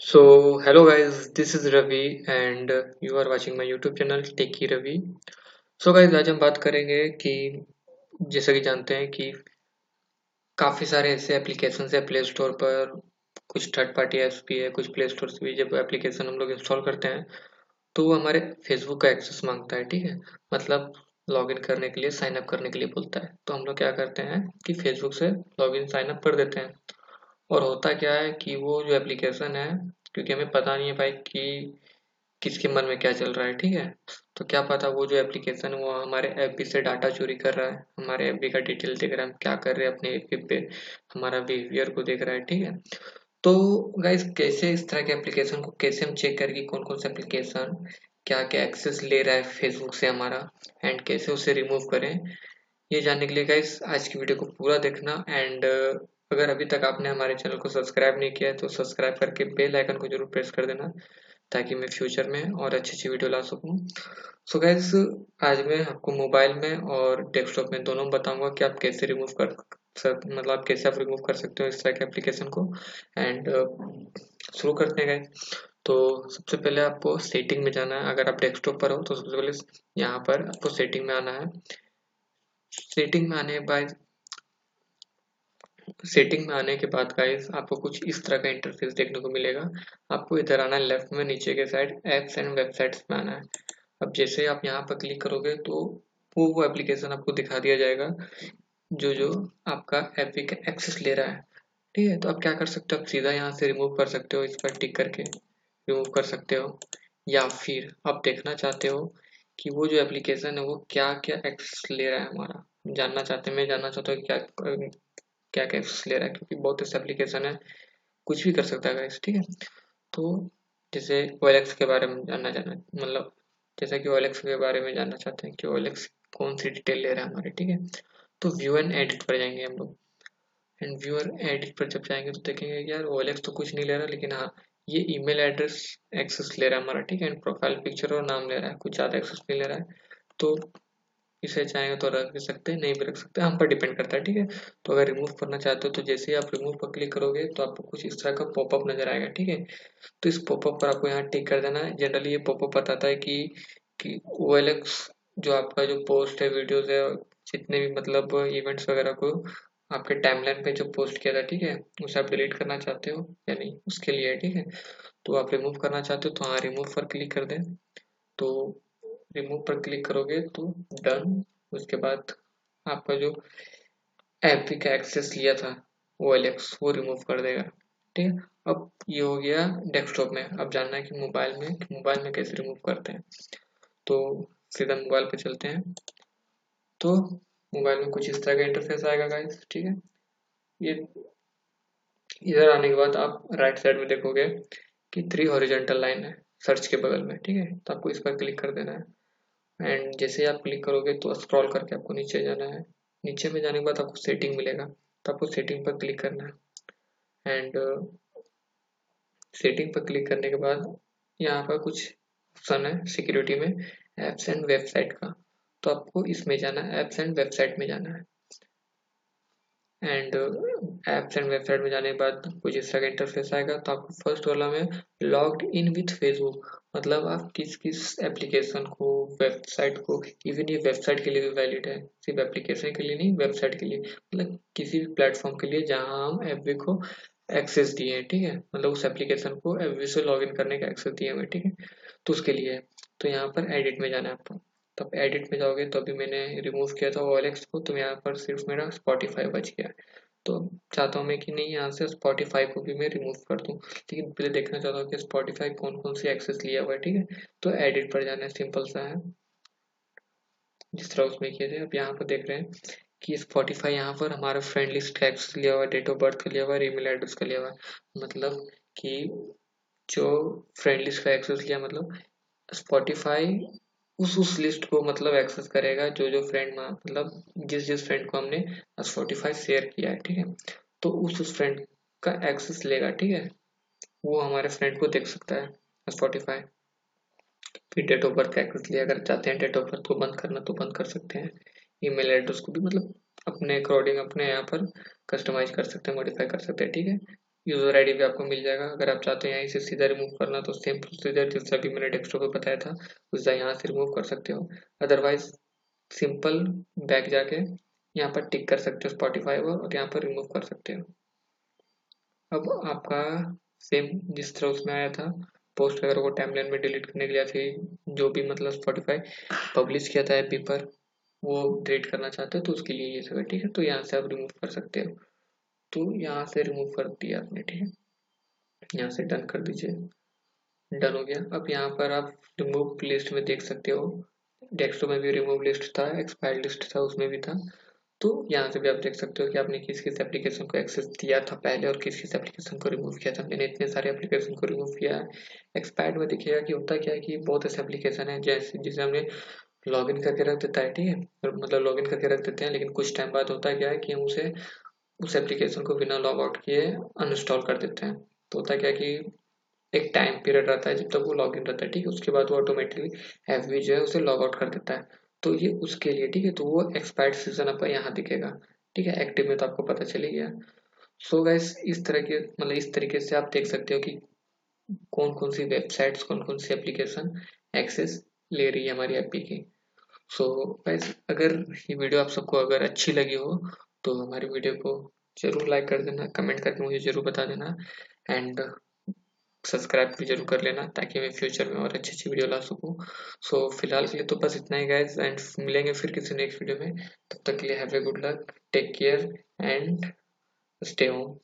So, hello guys, this is Ravi and you are watching my YouTube channel Techie Ravi. So guys, आज हम बात करेंगे कि जैसा कि जानते हैं कि काफ़ी सारे ऐसे एप्लीकेशन है प्ले स्टोर पर कुछ थर्ड पार्टी ऐप्स भी है कुछ प्ले स्टोर भी जब एप्लीकेशन हम लोग इंस्टॉल करते हैं तो वो हमारे फेसबुक का एक्सेस माँगता है ठीक है? मतलब लॉगिन करने के लिए साइन अप करने के लिए बोलता है। तो हम लोग क्या करते हैं कि फेसबुक से लॉगिन साइन अप कर देते हैं। और होता क्या है कि वो जो एप्लीकेशन है, क्योंकि हमें पता नहीं है भाई कि किसके मन में क्या चल रहा है, ठीक है? तो क्या पता वो जो एप्लीकेशन वो हमारे एफ़ से डाटा चोरी कर रहा है, हमारे एफ़ का डिटेल देख रहा है, हम क्या कर रहे हैं अपने एफ़ पे, हमारा बिहेवियर को देख रहा है, ठीक है? तो गाइज़ कैसे इस तरह के एप्लीकेशन को कैसे हम चेक करें कि कौन कौन सा एप्लीकेशन क्या क्या एक्सेस ले रहा है फेसबुक से हमारा एंड कैसे उसे रिमूव करें? ये जानने के लिए गाइज़ आज की वीडियो को पूरा देखना एंड अगर अभी तक आपने हमारे चैनल को सब्सक्राइब नहीं किया है तो सब्सक्राइब करके बेल आइकन को ज़रूर प्रेस कर देना, ताकि मैं फ्यूचर में और अच्छी अच्छी वीडियो ला सकूँ। सो so गैस आज मैं आपको मोबाइल में और डेस्कटॉप में दोनों बताऊँगा कि आप कैसे रिमूव कर सक मतलब आप कैसे आप रिमूव कर सकते हो इस तरह के एप्लीकेशन को। एंड शुरू करते हैं गैस तो सबसे पहले आपको सेटिंग में जाना है। अगर आप डेस्कटॉप पर हो तो सबसे पहले यहाँ पर आपको सेटिंग में आना है। सेटिंग में आने के बाद सेटिंग में आने के बाद गाइस आपको कुछ इस तरह का इंटरफेस देखने को मिलेगा। आपको इधर आना है लेफ़्ट में, नीचे के साइड एप्स एंड वेबसाइट्स में आना है। अब जैसे आप यहाँ पर क्लिक करोगे तो वो वो एप्लीकेशन आपको दिखा दिया जाएगा, जो जो आपका एप का एक्सेस ले रहा है। ठीक है? तो आप क्या कर सकते हो? आप सीधा यहाँ से रिमूव कर सकते हो, इस पर टिक करके रिमूव कर सकते हो। या फिर आप देखना चाहते हो कि वो जो एप्लीकेशन है, वो क्या क्या एक्सेस ले रहा है हमारा। जानना चाहते हैं, मैं जानना चाहता हूँ क्या क्या एक्सेस ले रहा है, क्योंकि बहुत ऐसे एप्लीकेशन है, कुछ भी कर सकता है ठीक है? तो जैसे ओ के बारे में जानना चाहना मतलब जैसा कि ओ के बारे में जानना चाहते हैं कि ओ कौन सी डिटेल ले रहा है हमारे, ठीक है? तो व्यू एंड एडिट पर जाएँगे हम लोग। एंड व्यूअर एडिट पर जब जाएँगे तो देखेंगे यार ओ तो कुछ नहीं ले रहा, लेकिन हाँ ये ईमेल एड्रेस एक्सेस ले रहा है हमारा, ठीक है? एंड प्रोफ़ाइल पिक्चर और नाम ले रहा है, कुछ ज़्यादा एक्सेस नहीं ले रहा है। तो इसे चाहेंगे तो रख सकते हैं, नहीं भी रख सकते, हम पर डिपेंड करता है, ठीक है? तो अगर रिमूव करना चाहते हो तो जैसे ही आप रिमूव पर क्लिक करोगे तो आपको कुछ इस तरह का पॉपअप नज़र आएगा, ठीक है? तो इस पॉपअप पर आपको यहाँ टिक कर देना है। जनरली ये पॉपअप बताता है कि कि ओ जो आपका जो पोस्ट है वीडियोज़ है, जितने भी मतलब इवेंट्स वगैरह को आपके टाइमलाइन पे जो पोस्ट किया था, ठीक है? उसे आप डिलीट करना चाहते हो या नहीं? उसके लिए, ठीक है? तो आप रिमूव करना चाहते हो तो हाँ रिमूव पर क्लिक कर दें। तो रिमूव पर क्लिक करोगे तो डन उसके बाद आपका जो एफ़ का एक्सेस लिया था, वो एलेक्स वो रिमूव कर देगा, ठीक है? अब ये हो गया डेस्कटॉप में. अब जानना है कि मोबाइल में मोबाइल में कैसे रिमूव करते हैं। तो सीधा मोबाइल पे चलते हैं। तो मोबाइल में कुछ इस तरह का इंटरफेस आएगा गाइस ठीक है? ये, इधर आने के बाद आप राइट साइड में देखोगे कि थ्री हॉरिजेंटल लाइन है सर्च के बगल में, ठीक है? तो आपको इस पर क्लिक कर देना है। एंड जैसे आप क्लिक करोगे तो स्क्रॉल करके आपको नीचे जाना है। नीचे में जाने के बाद आपको सेटिंग मिलेगा। तो आपको सेटिंग पर क्लिक करना है। एंड सेटिंग पर क्लिक करने के बाद यहाँ पर कुछ ऑप्शन है सिक्योरिटी में एप्स एंड वेबसाइट का। तो आपको इसमें जाना है एप्स एंड वेबसाइट में जाना है। एंड एप्स एंड वेबसाइट में जाने के बाद कुछ इस तरह का इंटरफेस आएगा तो आपको फ़र्स्ट वाला में लॉग्ड इन विथ फेसबुक मतलब आप किस किस एप्लीकेशन को वेबसाइट को इवन ये वेबसाइट के लिए भी वैलिड है। सिर्फ़ एप्लीकेशन के लिए नहीं वेबसाइट के लिए। मतलब किसी भी प्लेटफॉर्म के लिए जहाँ हम एफ़ को एक्सेस दिए हैं, ठीक है? मतलब उस एप्लीकेशन को एफ़ से लॉग इन करने का एक्सेस दिए हुए ठीक है? तो उसके लिए तो यहाँ पर एडिट में जाना है आपको। तो आप एडिट में जाओगे तो अभी मैंने रिमूव किया था ओएलएक्स को तो यहाँ पर सिर्फ़ मेरा स्पॉटीफाई बच गया। तो चाहता हूँ मैं कि नहीं, यहाँ से स्पॉटीफाई को भी मैं रिमूव कर दूँ। लेकिन पहले देखना चाहता हूँ कि स्पॉटीफाई कौन कौन सी एक्सेस लिया हुआ है, ठीक है? तो एडिट पर जाना है सिंपल सा है। जिस तरह उसमें किए थे, अब यहाँ पर देख रहे हैं कि स्पॉटीफाई यहाँ पर हमारा फ्रेंड लिस्ट का एक्सेस लिया हुआ है डेट ऑफ़ बर्थ का लिया हुआ है ईमेल एड्रेस का लिया हुआ है। मतलब कि जो फ्रेंड लिस्ट का एक्सेस लिया मतलब स्पॉटीफाई उस उस लिस्ट को मतलब एक्सेस करेगा जो जो फ्रेंड मतलब जिस जिस फ्रेंड को हमने स्पॉटिफाई शेयर किया है, ठीक है? तो उस उस फ्रेंड का एक्सेस लेगा, ठीक है? वो हमारे फ्रेंड को देख सकता है स्पॉटिफाई फिर डेट ऑफ़ बर्थ का एक्सेस लिया अगर चाहते हैं डेट ऑफ़ बर्थ को बंद करना तो बंद कर सकते हैं। ईमेल एड्रेस को भी मतलब अपने अकॉर्डिंग अपने यहाँ पर कस्टमाइज कर सकते हैं मॉडिफाई कर सकते हैं, ठीक है? यूज़र आईडी भी आपको मिल जाएगा। अगर आप चाहते हो यहीं से सीधा रिमूव करना तो सेम प्रोसीजर जैसे भी मैंने डेस्कटॉप पे बताया था उसका यहाँ से रिमूव कर सकते हो। अदरवाइज़ सिंपल बैक जाके यहाँ पर टिक कर सकते हो स्पॉटिफाई पर और यहाँ पर रिमूव कर सकते हो। अब आपका सेम जिस तरह उसमें आया था पोस्ट अगर वो टाइमलाइन में डिलीट करने के लिए फिर जो भी मतलब स्पॉटिफाई पब्लिश किया था एफ़ पर, वो डिलीट करना चाहते हो तो उसके लिए ये सब ठीक है? तो यहाँ से आप रिमूव कर सकते हो। तो यहाँ से रिमूव कर दिया आपने, ठीक है? यहाँ से डन कर दीजिए। डन हो गया। अब यहाँ पर आप रिमूव लिस्ट में देख सकते हो। डेस्कटॉप में भी रिमूव लिस्ट था एक्सपायर लिस्ट था, उसमें भी था। तो यहाँ से भी आप देख सकते हो कि आपने किस किस एप्लीकेशन को एक्सेस दिया था पहले और किस किस एप्लीकेशन को रिमूव किया था। मैंने इतने सारे एप्लीकेशन को रिमूव किया है। एक्सपायर्ड में देखिएगा कि होता क्या है कि बहुत ऐसे एप्लीकेशन है जैसे, जिसे हमने लॉग इन करके रख देता है, ठीक है? मतलब लॉग इन करके रख देते हैं, लेकिन कुछ टाइम बाद होता क्या है कि हम उसे उस एप्लीकेशन को बिना लॉग आउट किए अनइंस्टॉल कर देते हैं। तो होता है क्या कि एक टाइम पीरियड रहता है जब तक वो लॉग इन रहता है ठीक है? उसके बाद वो ऑटोमेटिकली एफ़ जो है उसे लॉग आउट कर देता है। तो ये उसके लिए ठीक है? तो वो एक्सपायर्ड सीज़न आपका यहाँ दिखेगा ठीक है? एक्टिव में तो आपको पता चली गया। सो so गैस इस तरह के मतलब इस तरीके से आप देख सकते हो कि कौन कौन सी वेबसाइट्स कौन कौन सी एप्लीकेशन एक्सेस ले रही है हमारी एपी की। सो so, गैस अगर ये वीडियो आप सबको अगर अच्छी लगी हो तो हमारी वीडियो को ज़रूर लाइक कर देना कमेंट करके मुझे ज़रूर बता देना एंड सब्सक्राइब भी ज़रूर कर लेना ताकि मैं फ्यूचर में और अच्छी अच्छी वीडियो ला सकूँ। सो so, फ़िलहाल के लिए तो बस इतना ही गाइज़ एंड मिलेंगे फिर किसी नेक्स्ट वीडियो में। तब तक के लिए have a good luck take care and stay home